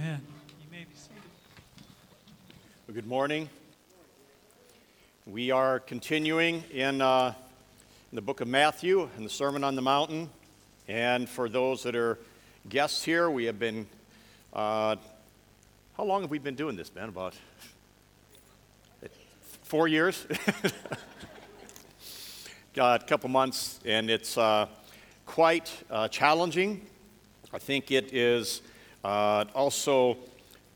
Amen. You may be seated. Well, good morning. We are continuing in, uh, in the book of Matthew and the Sermon on the Mountain. And for those that are guests here, we have been, uh, how long have we been doing this, Ben? About four years? Got a couple months, and it's uh, quite uh, challenging. I think it is uh, also,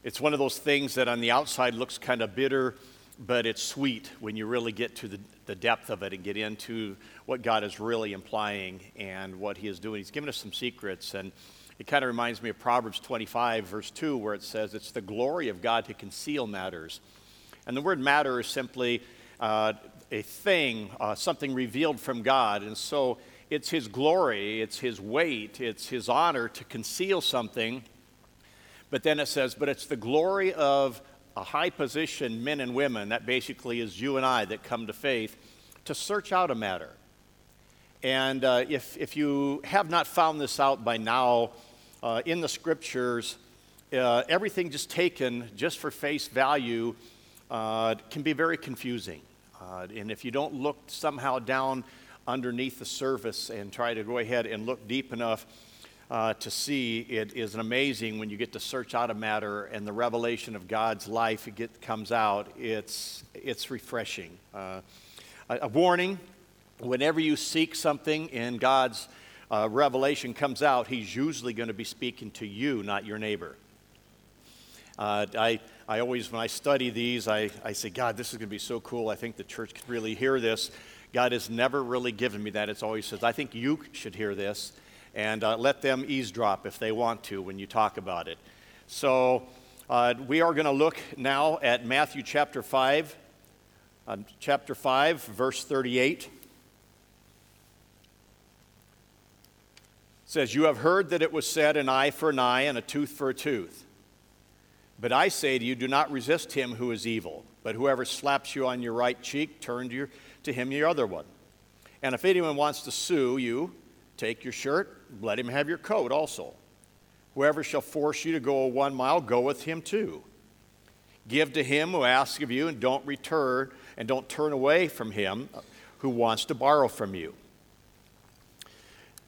it's one of those things that on the outside looks kind of bitter, but it's sweet when you really get to the, the depth of it and get into what God is really implying and what He is doing. He's given us some secrets, and it kind of reminds me of Proverbs 25, verse 2, where it says, It's the glory of God to conceal matters. And the word matter is simply uh, a thing, uh, something revealed from God. And so it's His glory, it's His weight, it's His honor to conceal something but then it says, but it's the glory of a high position men and women, that basically is you and I that come to faith, to search out a matter. And uh, if, if you have not found this out by now, uh, in the scriptures, uh, everything just taken just for face value uh, can be very confusing. Uh, and if you don't look somehow down underneath the surface and try to go ahead and look deep enough, uh, to see. It is amazing when you get to search out a matter and the revelation of God's life get, comes out. It's, it's refreshing. Uh, a, a, warning whenever you seek something and God's uh, revelation comes out, He's usually going to be speaking to you, not your neighbor. Uh, I, I always, when I study these, I, I say, God, this is going to be so cool. I think the church could really hear this. God has never really given me that. It's always says, I think you should hear this and uh, let them eavesdrop if they want to when you talk about it. So, uh, we are going to look now at Matthew chapter 5, uh, chapter 5, verse 38. It says, You have heard that it was said, an eye for an eye and a tooth for a tooth. But I say to you, do not resist him who is evil. But whoever slaps you on your right cheek, turn to, your, to him your other one. And if anyone wants to sue you, Take your shirt, let him have your coat also. Whoever shall force you to go a one mile, go with him too. Give to him who asks of you, and don't return, and don't turn away from him who wants to borrow from you.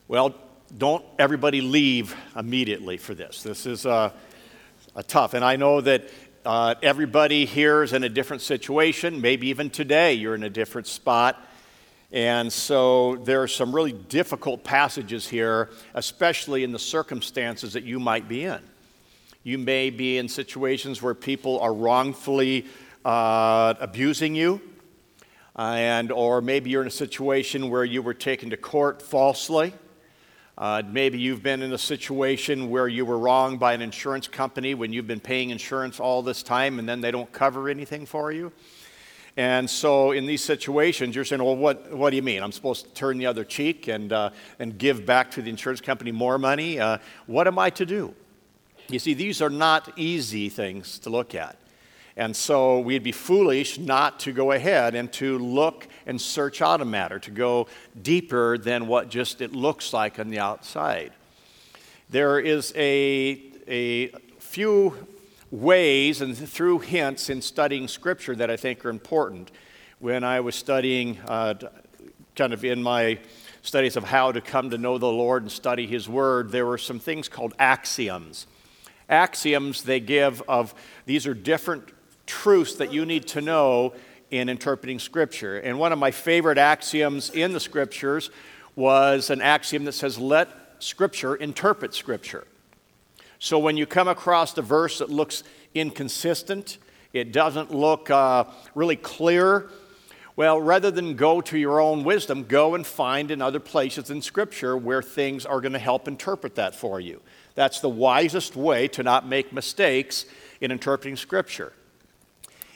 Well, don't everybody leave immediately for this. This is uh, a tough, and I know that uh, everybody here is in a different situation. Maybe even today you're in a different spot. And so there are some really difficult passages here, especially in the circumstances that you might be in. You may be in situations where people are wrongfully uh, abusing you, and or maybe you're in a situation where you were taken to court falsely. Uh, maybe you've been in a situation where you were wronged by an insurance company when you've been paying insurance all this time and then they don't cover anything for you. And so in these situations, you're saying, well, what, what do you mean? I'm supposed to turn the other cheek and, uh, and give back to the insurance company more money? Uh, what am I to do? You see, these are not easy things to look at. And so we'd be foolish not to go ahead and to look and search out a matter, to go deeper than what just it looks like on the outside. There is a, a few ways and through hints in studying Scripture that I think are important. When I was studying, uh, kind of in my studies of how to come to know the Lord and study His Word, there were some things called axioms. Axioms they give of these are different truths that you need to know in interpreting Scripture. And one of my favorite axioms in the Scriptures was an axiom that says, let Scripture interpret Scripture. So when you come across a verse that looks inconsistent, it doesn't look uh, really clear, well, rather than go to your own wisdom, go and find in other places in Scripture where things are going to help interpret that for you. That's the wisest way to not make mistakes in interpreting Scripture.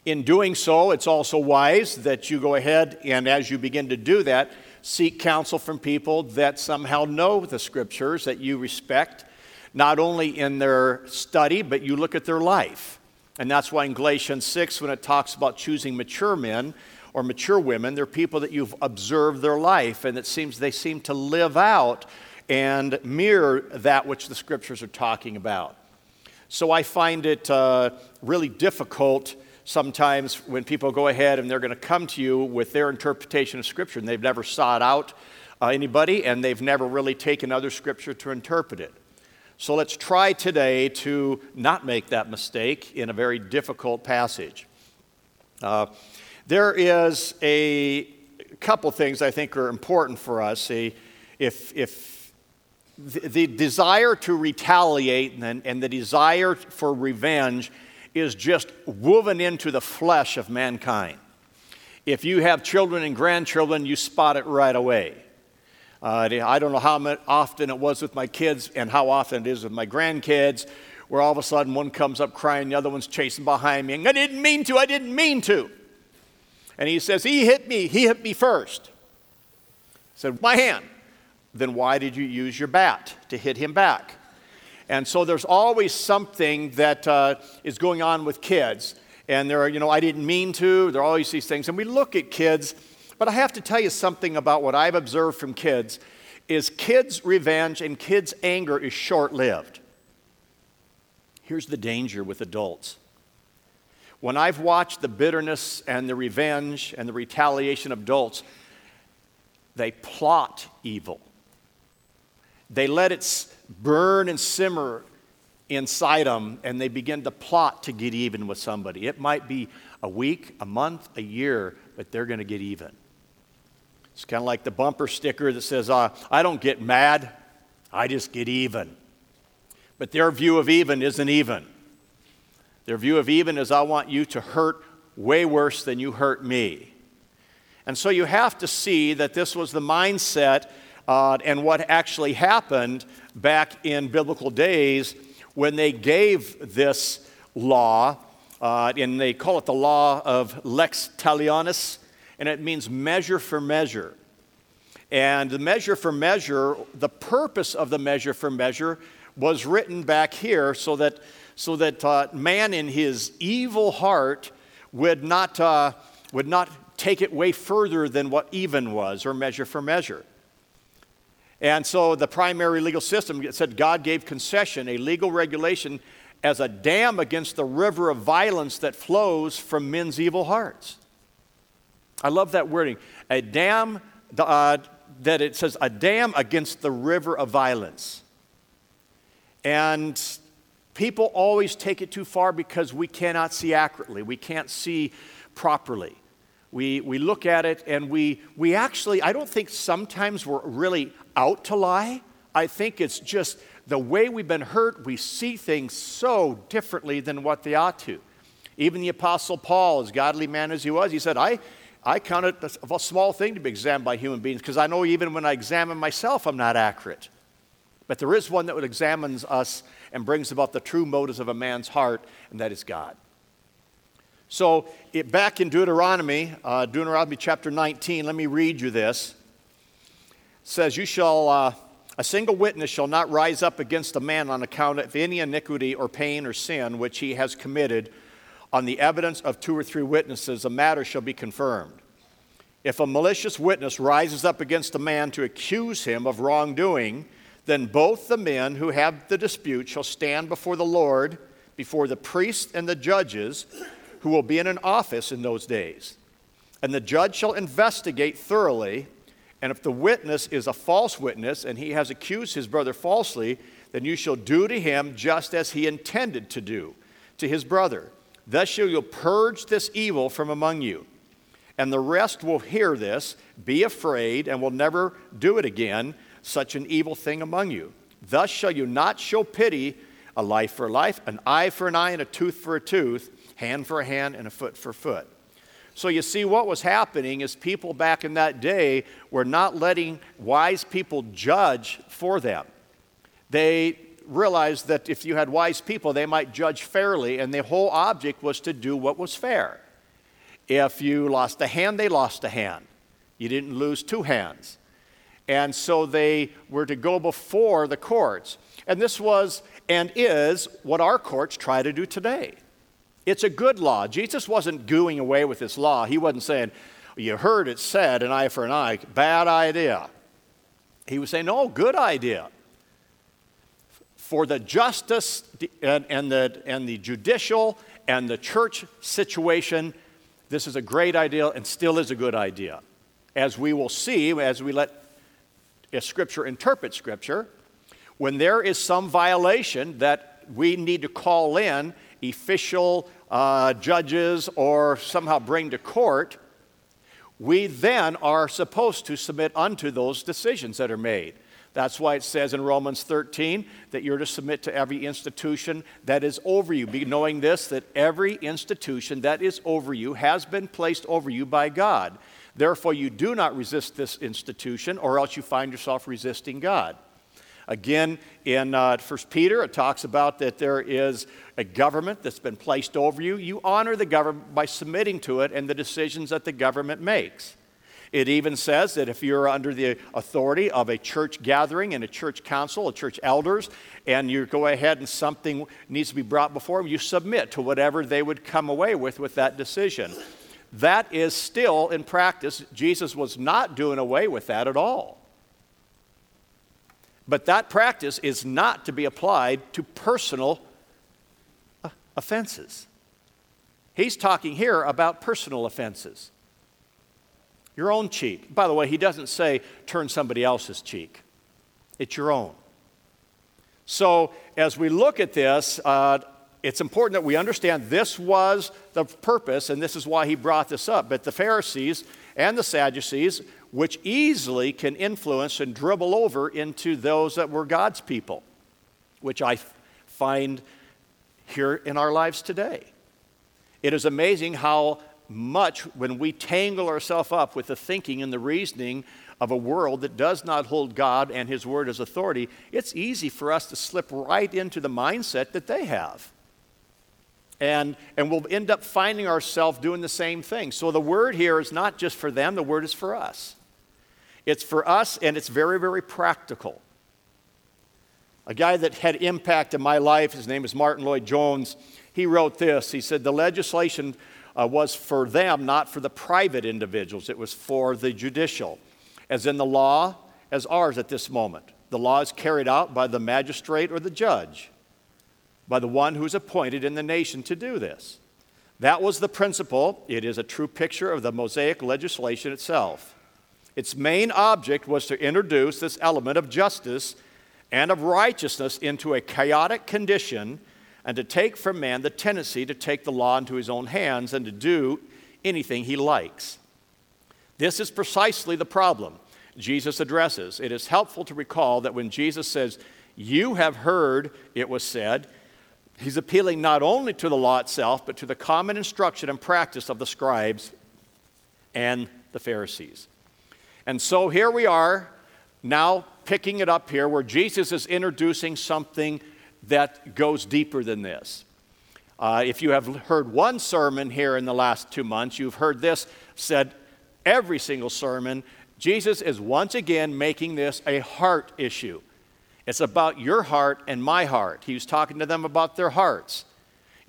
In doing so, it's also wise that you go ahead and as you begin to do that, seek counsel from people that somehow know the Scriptures, that you respect, not only in their study, but you look at their life. And that's why in Galatians 6, when it talks about choosing mature men or mature women, they're people that you've observed their life and it seems they seem to live out and mirror that which the scriptures are talking about. So I find it uh, really difficult sometimes when people go ahead and they're going to come to you with their interpretation of Scripture and they've never sought out uh, anybody and they've never really taken other Scripture to interpret it. So let's try today to not make that mistake in a very difficult passage. Uh, there is a couple things I think are important for us. If, if the, the desire to retaliate and, and the desire for revenge is just woven into the flesh of mankind. If you have children and grandchildren, you spot it right away. Uh, I don't know how often it was with my kids and how often it is with my grandkids, where all of a sudden one comes up crying, the other one's chasing behind me, and I didn't mean to, I didn't mean to. And he says, He hit me, he hit me first. I said, My hand. Then why did you use your bat to hit him back? And so there's always something that uh, is going on with kids. And there are, you know, I didn't mean to. There are always these things. And we look at kids, but I have to tell you something about what I've observed from kids is kids' revenge and kids' anger is short lived. Here's the danger with adults. When I've watched the bitterness and the revenge and the retaliation of adults, they plot evil. They let it burn and simmer inside them, and they begin to plot to get even with somebody. It might be a week, a month, a year, but they're going to get even. It's kind of like the bumper sticker that says, uh, I don't get mad, I just get even. But their view of even isn't even. Their view of even is, I want you to hurt way worse than you hurt me. And so you have to see that this was the mindset uh, and what actually happened back in biblical days when they gave this law, uh, and they call it the law of lex talionis, and it means measure for measure. And the measure for measure, the purpose of the measure for measure was written back here so that, so that uh, man in his evil heart would not, uh, would not take it way further than what even was, or measure for measure. And so the primary legal system said God gave concession, a legal regulation, as a dam against the river of violence that flows from men's evil hearts. I love that wording. A dam, uh, that it says, a dam against the river of violence. And people always take it too far because we cannot see accurately, we can't see properly. We, we look at it and we, we actually, I don't think sometimes we're really out to lie. I think it's just the way we've been hurt, we see things so differently than what they ought to. Even the Apostle Paul, as godly man as he was, he said, I, I count it a small thing to be examined by human beings because I know even when I examine myself, I'm not accurate. But there is one that examines us and brings about the true motives of a man's heart, and that is God. So, it, back in Deuteronomy, uh, Deuteronomy chapter 19, let me read you this says, You shall, uh, a single witness shall not rise up against a man on account of any iniquity or pain or sin which he has committed. On the evidence of two or three witnesses, a matter shall be confirmed. If a malicious witness rises up against a man to accuse him of wrongdoing, then both the men who have the dispute shall stand before the Lord, before the priests and the judges who will be in an office in those days. And the judge shall investigate thoroughly and if the witness is a false witness and he has accused his brother falsely, then you shall do to him just as he intended to do to his brother. Thus shall you purge this evil from among you. And the rest will hear this, be afraid, and will never do it again, such an evil thing among you. Thus shall you not show pity, a life for a life, an eye for an eye, and a tooth for a tooth, hand for a hand, and a foot for a foot. So you see, what was happening is people back in that day were not letting wise people judge for them. They realized that if you had wise people, they might judge fairly, and the whole object was to do what was fair. If you lost a hand, they lost a hand. You didn't lose two hands. And so they were to go before the courts. And this was and is what our courts try to do today. It's a good law. Jesus wasn't gooing away with this law. He wasn't saying, You heard it said, an eye for an eye, bad idea. He was saying, No, good idea. For the justice and, and, the, and the judicial and the church situation, this is a great idea and still is a good idea. As we will see, as we let Scripture interpret Scripture, when there is some violation that we need to call in official uh, judges or somehow bring to court, we then are supposed to submit unto those decisions that are made. That's why it says in Romans 13 that you're to submit to every institution that is over you, knowing this, that every institution that is over you has been placed over you by God. Therefore, you do not resist this institution, or else you find yourself resisting God. Again, in uh, 1 Peter, it talks about that there is a government that's been placed over you. You honor the government by submitting to it and the decisions that the government makes. It even says that if you're under the authority of a church gathering and a church council, a church elders, and you go ahead and something needs to be brought before them, you submit to whatever they would come away with with that decision. That is still in practice. Jesus was not doing away with that at all. But that practice is not to be applied to personal uh, offenses. He's talking here about personal offenses. Your own cheek. By the way, he doesn't say turn somebody else's cheek, it's your own. So, as we look at this, uh, it's important that we understand this was the purpose, and this is why he brought this up. But the Pharisees and the Sadducees which easily can influence and dribble over into those that were God's people, which I find here in our lives today. It is amazing how much, when we tangle ourselves up with the thinking and the reasoning of a world that does not hold God and His Word as authority, it's easy for us to slip right into the mindset that they have. And, and we'll end up finding ourselves doing the same thing. So the Word here is not just for them, the Word is for us. It's for us, and it's very, very practical. A guy that had impact in my life, his name is Martyn Lloyd-Jones, he wrote this. He said, The legislation uh, was for them, not for the private individuals, it was for the judicial, as in the law, as ours at this moment. The law is carried out by the magistrate or the judge, by the one who is appointed in the nation to do this. That was the principle. It is a true picture of the Mosaic legislation itself. Its main object was to introduce this element of justice and of righteousness into a chaotic condition and to take from man the tendency to take the law into his own hands and to do anything he likes. This is precisely the problem Jesus addresses. It is helpful to recall that when Jesus says, You have heard, it was said, he's appealing not only to the law itself, but to the common instruction and practice of the scribes and the Pharisees. And so here we are, now picking it up here, where Jesus is introducing something that goes deeper than this. Uh, if you have heard one sermon here in the last two months, you've heard this said every single sermon. Jesus is once again making this a heart issue. It's about your heart and my heart. He was talking to them about their hearts.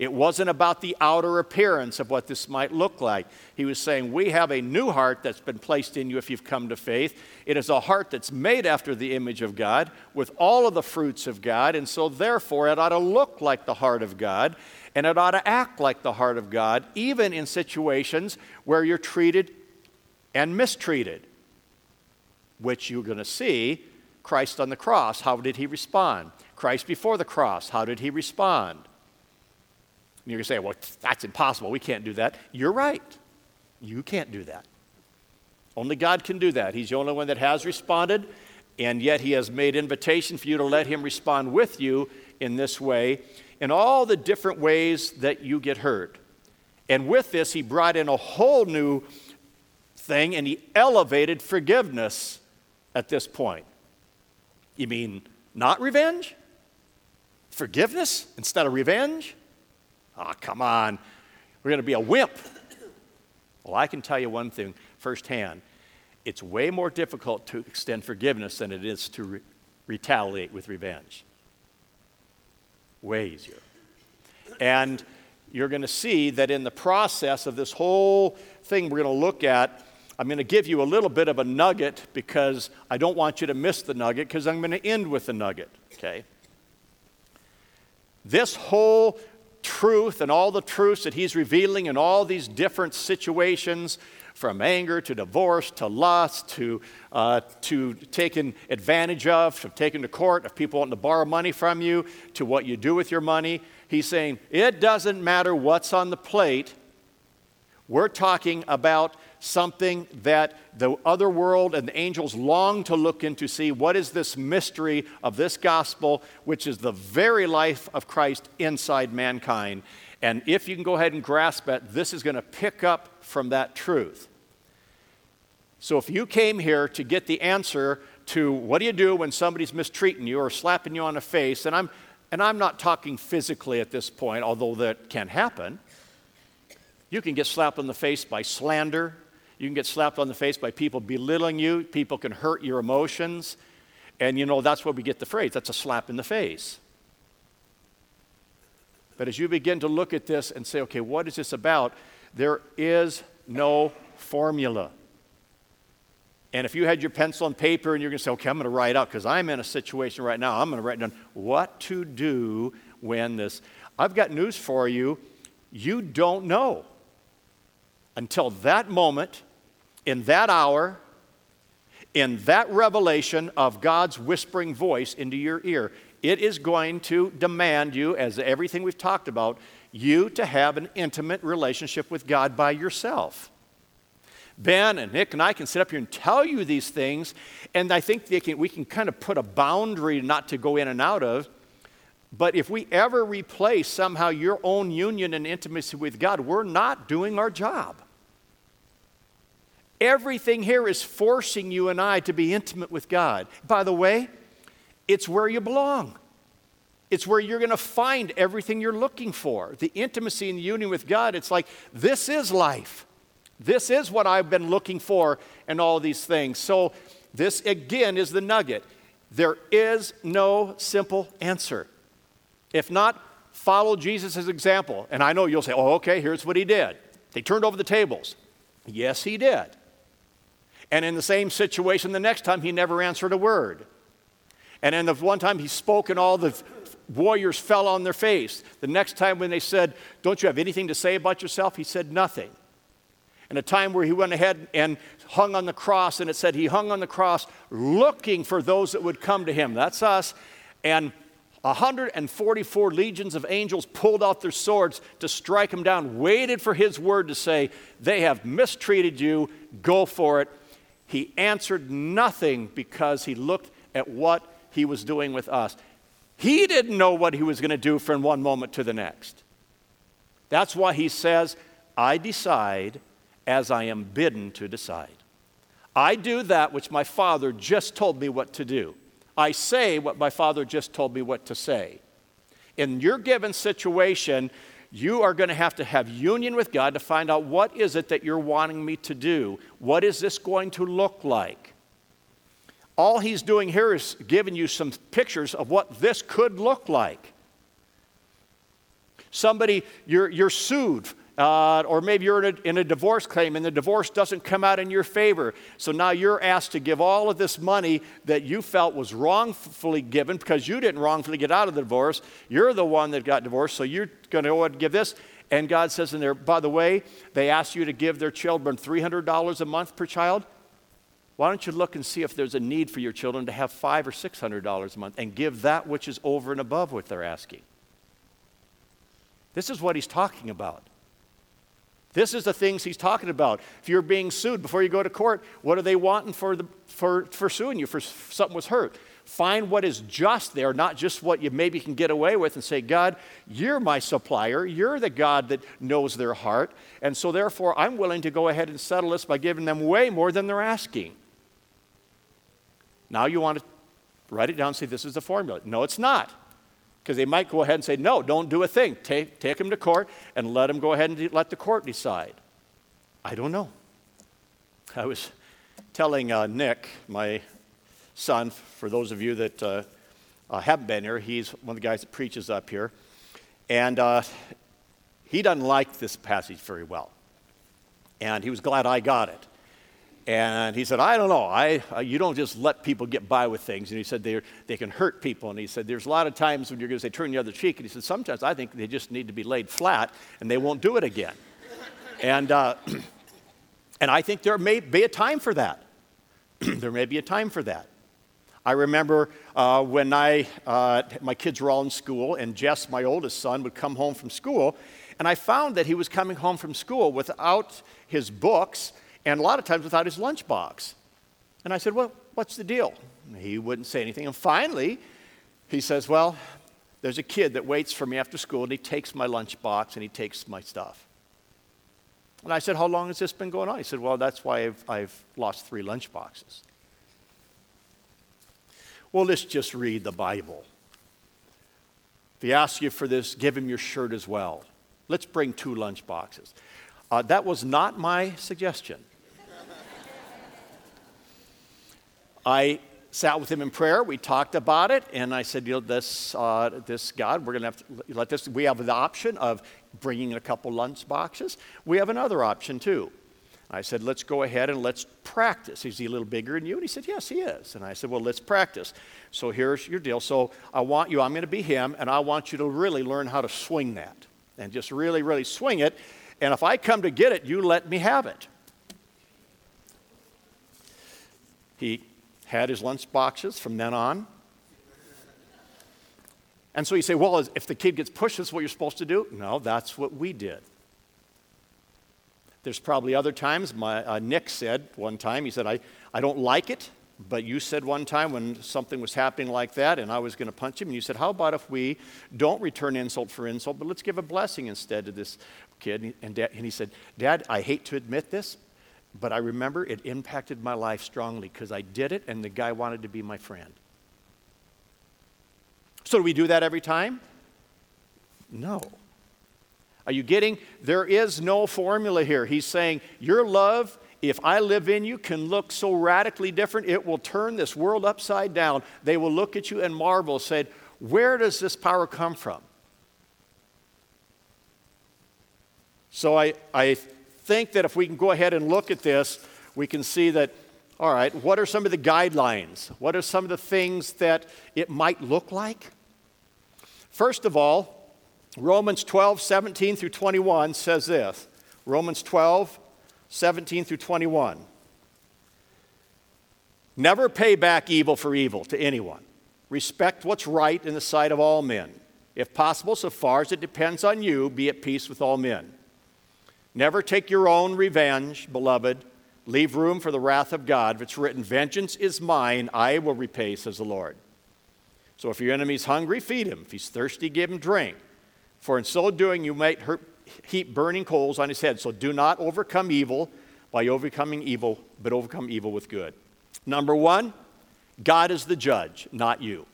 It wasn't about the outer appearance of what this might look like. He was saying, We have a new heart that's been placed in you if you've come to faith. It is a heart that's made after the image of God with all of the fruits of God. And so, therefore, it ought to look like the heart of God and it ought to act like the heart of God, even in situations where you're treated and mistreated, which you're going to see Christ on the cross. How did he respond? Christ before the cross, how did he respond? You're going to say, well, that's impossible. We can't do that. You're right. You can't do that. Only God can do that. He's the only one that has responded, and yet He has made invitation for you to let Him respond with you in this way, in all the different ways that you get hurt. And with this, He brought in a whole new thing, and He elevated forgiveness at this point. You mean not revenge? Forgiveness instead of revenge? Oh, come on. We're going to be a wimp. Well, I can tell you one thing firsthand it's way more difficult to extend forgiveness than it is to re- retaliate with revenge. Way easier. And you're going to see that in the process of this whole thing we're going to look at, I'm going to give you a little bit of a nugget because I don't want you to miss the nugget because I'm going to end with the nugget, okay? This whole truth and all the truths that he's revealing in all these different situations from anger to divorce to lust to, uh, to taking advantage of, to taking to court, of people wanting to borrow money from you, to what you do with your money. He's saying it doesn't matter what's on the plate. We're talking about something that the other world and the angels long to look into, see what is this mystery of this gospel, which is the very life of Christ inside mankind. And if you can go ahead and grasp it, this is going to pick up from that truth. So if you came here to get the answer to what do you do when somebody's mistreating you or slapping you on the face, and I'm, and I'm not talking physically at this point, although that can happen. You can get slapped in the face by slander, you can get slapped on the face by people belittling you. People can hurt your emotions. And you know, that's where we get the phrase that's a slap in the face. But as you begin to look at this and say, okay, what is this about? There is no formula. And if you had your pencil and paper and you're going to say, okay, I'm going to write out because I'm in a situation right now, I'm going to write down what to do when this. I've got news for you. You don't know until that moment in that hour, in that revelation of God's whispering voice into your ear, it is going to demand you, as everything we've talked about, you to have an intimate relationship with God by yourself. Ben and Nick and I can sit up here and tell you these things, and I think can, we can kind of put a boundary not to go in and out of. But if we ever replace somehow your own union and intimacy with God, we're not doing our job. Everything here is forcing you and I to be intimate with God. By the way, it's where you belong. It's where you're going to find everything you're looking for. The intimacy and the union with God, it's like, this is life. This is what I've been looking for and all these things. So, this again is the nugget. There is no simple answer. If not, follow Jesus' example. And I know you'll say, oh, okay, here's what he did. They turned over the tables. Yes, he did. And in the same situation, the next time he never answered a word. And then the one time he spoke and all the warriors fell on their face. The next time when they said, Don't you have anything to say about yourself? He said nothing. And a time where he went ahead and hung on the cross, and it said he hung on the cross looking for those that would come to him. That's us. And 144 legions of angels pulled out their swords to strike him down, waited for his word to say, They have mistreated you, go for it. He answered nothing because he looked at what he was doing with us. He didn't know what he was going to do from one moment to the next. That's why he says, I decide as I am bidden to decide. I do that which my Father just told me what to do. I say what my Father just told me what to say. In your given situation, you are going to have to have union with God to find out what is it that you're wanting me to do? What is this going to look like? All he's doing here is giving you some pictures of what this could look like. Somebody, you're, you're sued uh, or maybe you're in a, in a, divorce claim and the divorce doesn't come out in your favor. So now you're asked to give all of this money that you felt was wrongfully given because you didn't wrongfully get out of the divorce. You're the one that got divorced, so you're going to go and give this. And God says in there, by the way, they asked you to give their children $300 a month per child. Why don't you look and see if there's a need for your children to have five or six hundred dollars a month and give that which is over and above what they're asking? This is what he's talking about. This is the things he's talking about. If you're being sued before you go to court, what are they wanting for, the, for, for suing you for something was hurt? Find what is just there, not just what you maybe can get away with, and say, God, you're my supplier. You're the God that knows their heart. And so, therefore, I'm willing to go ahead and settle this by giving them way more than they're asking. Now you want to write it down and say, This is the formula. No, it's not. Because they might go ahead and say, no, don't do a thing. Take, take him to court and let him go ahead and de- let the court decide. I don't know. I was telling uh, Nick, my son, for those of you that uh, uh, haven't been here, he's one of the guys that preaches up here. And uh, he doesn't like this passage very well. And he was glad I got it. And he said, I don't know. I, uh, you don't just let people get by with things. And he said, they can hurt people. And he said, there's a lot of times when you're going to say, turn the other cheek. And he said, sometimes I think they just need to be laid flat and they won't do it again. and, uh, and I think there may be a time for that. there may be a time for that. I remember uh, when I, uh, my kids were all in school, and Jess, my oldest son, would come home from school, and I found that he was coming home from school without his books and a lot of times without his lunchbox. And I said, Well, what's the deal? He wouldn't say anything. And finally, he says, Well, there's a kid that waits for me after school, and he takes my lunchbox and he takes my stuff. And I said, How long has this been going on? He said, Well, that's why I've, I've lost three lunchboxes. Well, let's just read the Bible. If he asks you for this, give him your shirt as well. Let's bring two lunchboxes. Uh, that was not my suggestion. I sat with him in prayer. We talked about it, and I said, you know, this, uh, this God, we're going to have to let this. We have the option of bringing a couple lunch boxes. We have another option too. I said, let's go ahead and let's practice. Is he a little bigger than you? And he said, yes, he is. And I said, well, let's practice. So here's your deal. So I want you, I'm going to be him, and I want you to really learn how to swing that and just really, really swing it. And if I come to get it, you let me have it. He had his lunch boxes from then on. And so you say, well, if the kid gets pushed, that's what you're supposed to do? No, that's what we did. There's probably other times, my, uh, Nick said one time, he said, I, I don't like it, but you said one time when something was happening like that and I was going to punch him, and you said, How about if we don't return insult for insult, but let's give a blessing instead to this kid? And, Dad, and he said, Dad, I hate to admit this, but I remember it impacted my life strongly because I did it and the guy wanted to be my friend. So, do we do that every time? No. Are you getting? There is no formula here. He's saying, Your love, if I live in you, can look so radically different, it will turn this world upside down. They will look at you and marvel, said, Where does this power come from? So I, I think that if we can go ahead and look at this, we can see that, all right, what are some of the guidelines? What are some of the things that it might look like? First of all, Romans 12, 17 through 21 says this Romans 12, 17 through 21. Never pay back evil for evil to anyone. Respect what's right in the sight of all men. If possible, so far as it depends on you, be at peace with all men. Never take your own revenge, beloved. Leave room for the wrath of God. If it's written, Vengeance is mine, I will repay, says the Lord. So if your enemy's hungry, feed him. If he's thirsty, give him drink for in so doing you might heap burning coals on his head. So do not overcome evil by overcoming evil, but overcome evil with good. Number one, God is the judge, not you.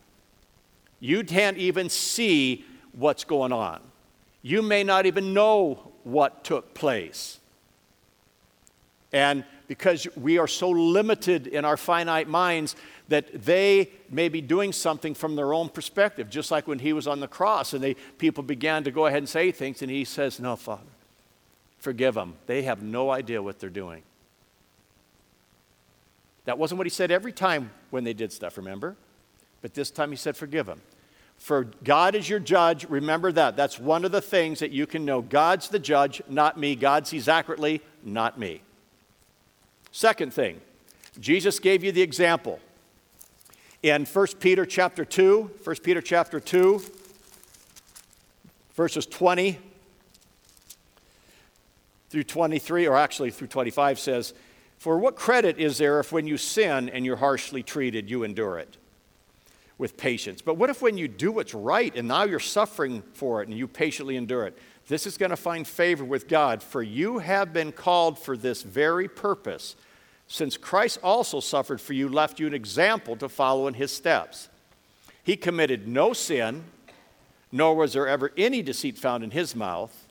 You can't even see what's going on. You may not even know what took place. And because we are so limited in our finite minds, that they may be doing something from their own perspective, just like when he was on the cross and they, people began to go ahead and say things, and he says, No, Father, forgive them. They have no idea what they're doing. That wasn't what he said every time when they did stuff, remember? But this time he said, Forgive them. For God is your judge. Remember that. That's one of the things that you can know. God's the judge, not me. God sees accurately, not me. Second thing, Jesus gave you the example in 1 Peter chapter 2, 1 Peter chapter 2, verses 20 through 23, or actually through 25 says, For what credit is there if when you sin and you're harshly treated, you endure it with patience? But what if when you do what's right and now you're suffering for it and you patiently endure it? This is going to find favor with God, for you have been called for this very purpose since Christ also suffered for you, left you an example to follow in his steps. He committed no sin, nor was there ever any deceit found in his mouth.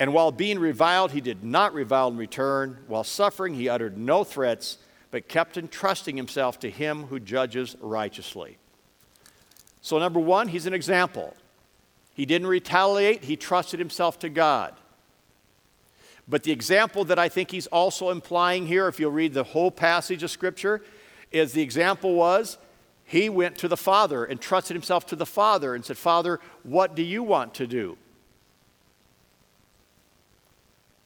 And while being reviled, he did not revile in return. While suffering, he uttered no threats, but kept entrusting himself to him who judges righteously. So, number one, he's an example. He didn't retaliate, he trusted himself to God. But the example that I think he's also implying here, if you'll read the whole passage of Scripture, is the example was he went to the Father and trusted himself to the Father and said, Father, what do you want to do?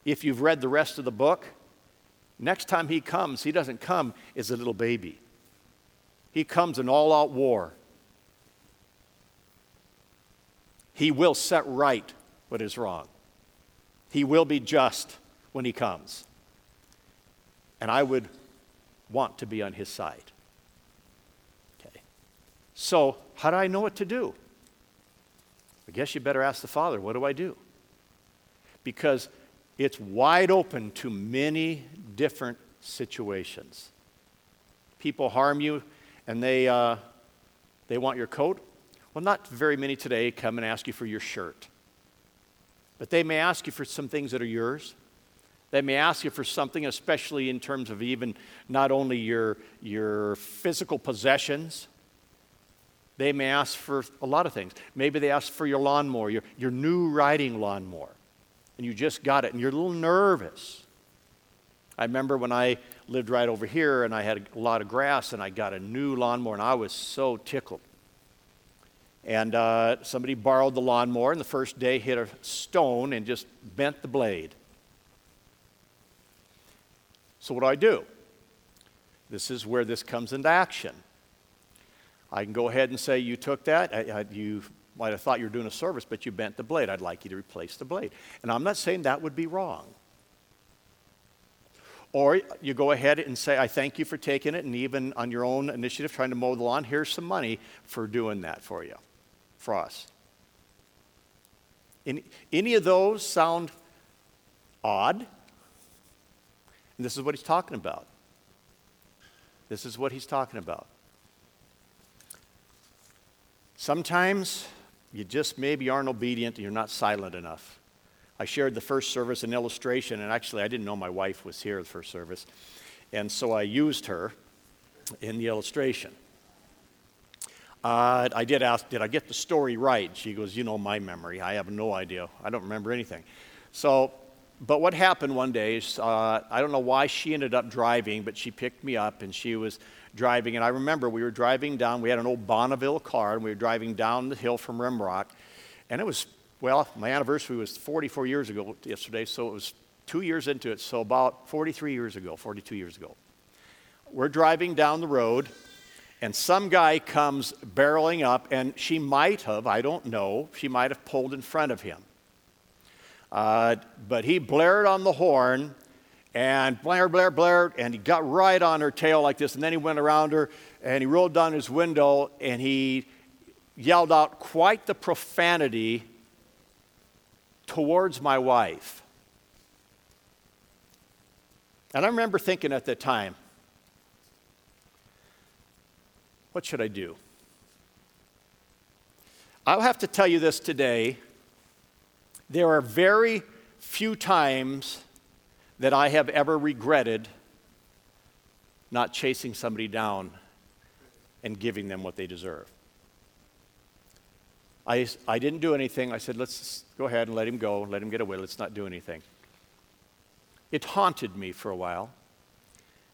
If you've read the rest of the book, next time he comes, he doesn't come as a little baby. He comes in all out war. He will set right what is wrong. He will be just when he comes. And I would want to be on his side. Okay. So, how do I know what to do? I guess you better ask the Father, what do I do? Because it's wide open to many different situations. People harm you and they, uh, they want your coat. Well, not very many today come and ask you for your shirt. But they may ask you for some things that are yours. They may ask you for something, especially in terms of even not only your, your physical possessions. They may ask for a lot of things. Maybe they ask for your lawnmower, your, your new riding lawnmower, and you just got it and you're a little nervous. I remember when I lived right over here and I had a lot of grass and I got a new lawnmower and I was so tickled. And uh, somebody borrowed the lawnmower, and the first day hit a stone and just bent the blade. So, what do I do? This is where this comes into action. I can go ahead and say, You took that, I, I, you might have thought you were doing a service, but you bent the blade. I'd like you to replace the blade. And I'm not saying that would be wrong. Or you go ahead and say, I thank you for taking it, and even on your own initiative, trying to mow the lawn, here's some money for doing that for you for us. Any, any of those sound odd? And this is what he's talking about. This is what he's talking about. Sometimes you just maybe aren't obedient and you're not silent enough. I shared the first service an illustration, and actually, I didn't know my wife was here the first service. And so I used her in the illustration. Uh, I did ask, did I get the story right? She goes, You know my memory. I have no idea. I don't remember anything. So, but what happened one day is, uh, I don't know why she ended up driving, but she picked me up and she was driving. And I remember we were driving down, we had an old Bonneville car, and we were driving down the hill from Rimrock. And it was, well, my anniversary was 44 years ago yesterday, so it was two years into it, so about 43 years ago, 42 years ago. We're driving down the road and some guy comes barreling up, and she might have, I don't know, she might have pulled in front of him. Uh, but he blared on the horn and blare, blare, blare, and he got right on her tail like this. And then he went around her and he rolled down his window and he yelled out quite the profanity towards my wife. And I remember thinking at the time, What should I do? I'll have to tell you this today. There are very few times that I have ever regretted not chasing somebody down and giving them what they deserve. I, I didn't do anything. I said, let's go ahead and let him go, let him get away, let's not do anything. It haunted me for a while.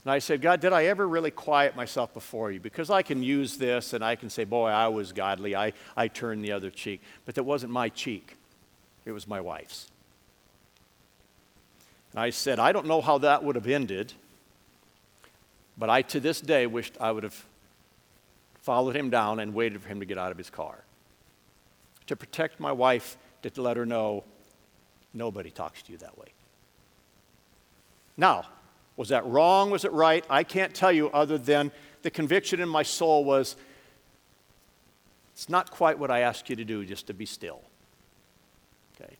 And I said, God, did I ever really quiet myself before you? Because I can use this and I can say, boy, I was godly. I, I turned the other cheek. But that wasn't my cheek, it was my wife's. And I said, I don't know how that would have ended, but I to this day wished I would have followed him down and waited for him to get out of his car. To protect my wife, to let her know nobody talks to you that way. Now, was that wrong? Was it right? I can't tell you other than the conviction in my soul was it's not quite what I asked you to do, just to be still. Okay.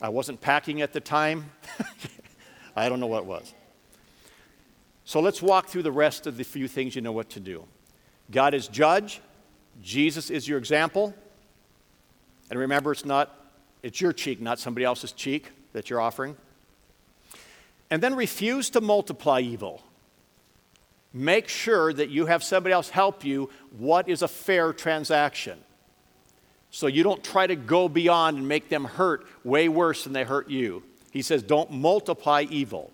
I wasn't packing at the time. I don't know what was. So let's walk through the rest of the few things you know what to do. God is judge, Jesus is your example. And remember, it's not, it's your cheek, not somebody else's cheek that you're offering and then refuse to multiply evil. Make sure that you have somebody else help you what is a fair transaction. So you don't try to go beyond and make them hurt way worse than they hurt you. He says, don't multiply evil.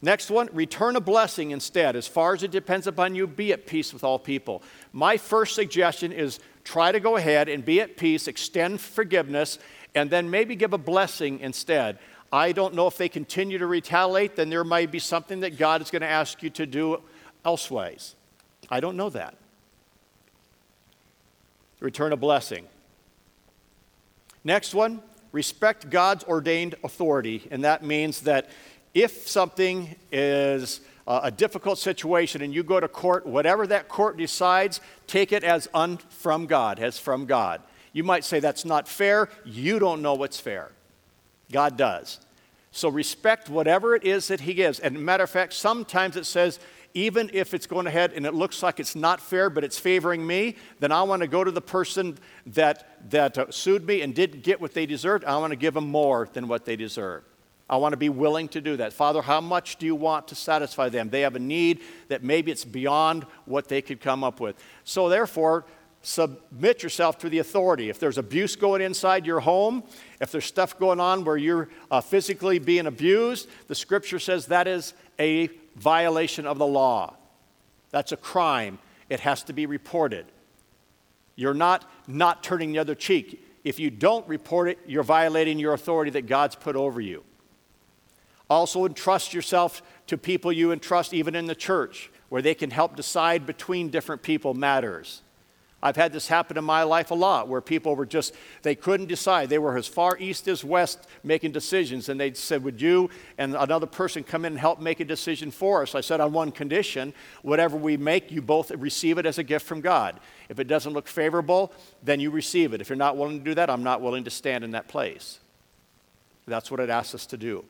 Next one, return a blessing instead. As far as it depends upon you, be at peace with all people. My first suggestion is try to go ahead and be at peace, extend forgiveness, and then maybe give a blessing instead. I don't know if they continue to retaliate, then there might be something that God is going to ask you to do elsewise. I don't know that. Return a blessing. Next one, respect God's ordained authority, and that means that if something is uh, a difficult situation and you go to court, whatever that court decides, take it as un- from God, as from God. You might say that's not fair. You don't know what's fair. God does. So respect whatever it is that He gives. And matter of fact, sometimes it says, even if it's going ahead and it looks like it's not fair, but it's favoring me, then I want to go to the person that, that uh, sued me and didn't get what they deserved. I want to give them more than what they deserve. I want to be willing to do that. Father, how much do you want to satisfy them? They have a need that maybe it's beyond what they could come up with. So, therefore, submit yourself to the authority. If there's abuse going inside your home, if there's stuff going on where you're uh, physically being abused, the scripture says that is a violation of the law. That's a crime. It has to be reported. You're not not turning the other cheek. If you don't report it, you're violating your authority that God's put over you. Also, entrust yourself to people you entrust, even in the church, where they can help decide between different people matters. I've had this happen in my life a lot where people were just, they couldn't decide. They were as far east as west making decisions. And they said, Would you and another person come in and help make a decision for us? I said, On one condition whatever we make, you both receive it as a gift from God. If it doesn't look favorable, then you receive it. If you're not willing to do that, I'm not willing to stand in that place. That's what it asks us to do.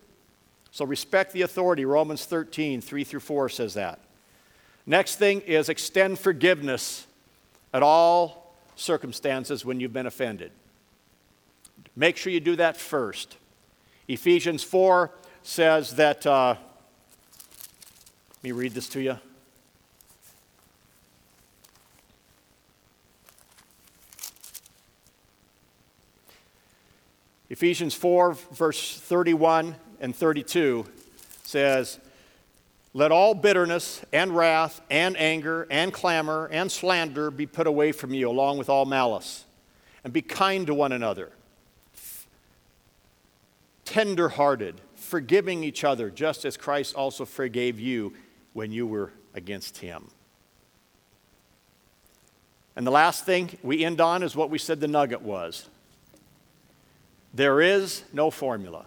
So respect the authority. Romans 13, 3 through 4 says that. Next thing is extend forgiveness at all circumstances when you've been offended. Make sure you do that first. Ephesians 4 says that, uh, let me read this to you. Ephesians 4, verse 31 and 32 says, Let all bitterness and wrath and anger and clamor and slander be put away from you, along with all malice. And be kind to one another, tender hearted, forgiving each other, just as Christ also forgave you when you were against him. And the last thing we end on is what we said the nugget was there is no formula.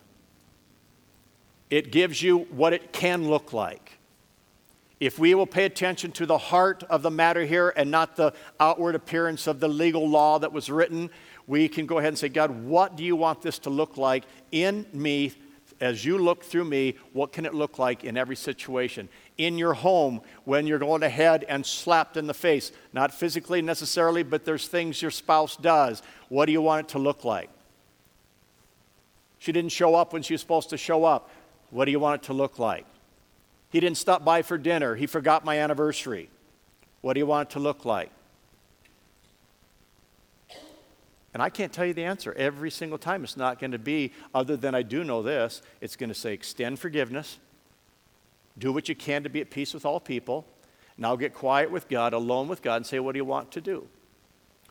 It gives you what it can look like. If we will pay attention to the heart of the matter here and not the outward appearance of the legal law that was written, we can go ahead and say, God, what do you want this to look like in me as you look through me? What can it look like in every situation? In your home, when you're going ahead and slapped in the face, not physically necessarily, but there's things your spouse does. What do you want it to look like? She didn't show up when she was supposed to show up. What do you want it to look like? He didn't stop by for dinner. He forgot my anniversary. What do you want it to look like? And I can't tell you the answer every single time. It's not going to be, other than I do know this, it's going to say extend forgiveness, do what you can to be at peace with all people. Now get quiet with God, alone with God, and say, What do you want to do?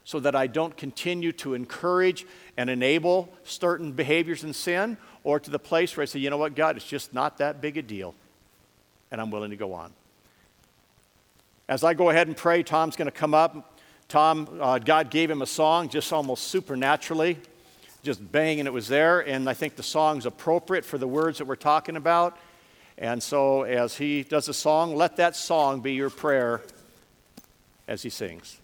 So that I don't continue to encourage and enable certain behaviors and sin or to the place where I say, you know what, God, it's just not that big a deal, and I'm willing to go on. As I go ahead and pray, Tom's going to come up. Tom, uh, God gave him a song just almost supernaturally, just bang, and it was there. And I think the song's appropriate for the words that we're talking about. And so, as he does a song, let that song be your prayer as he sings.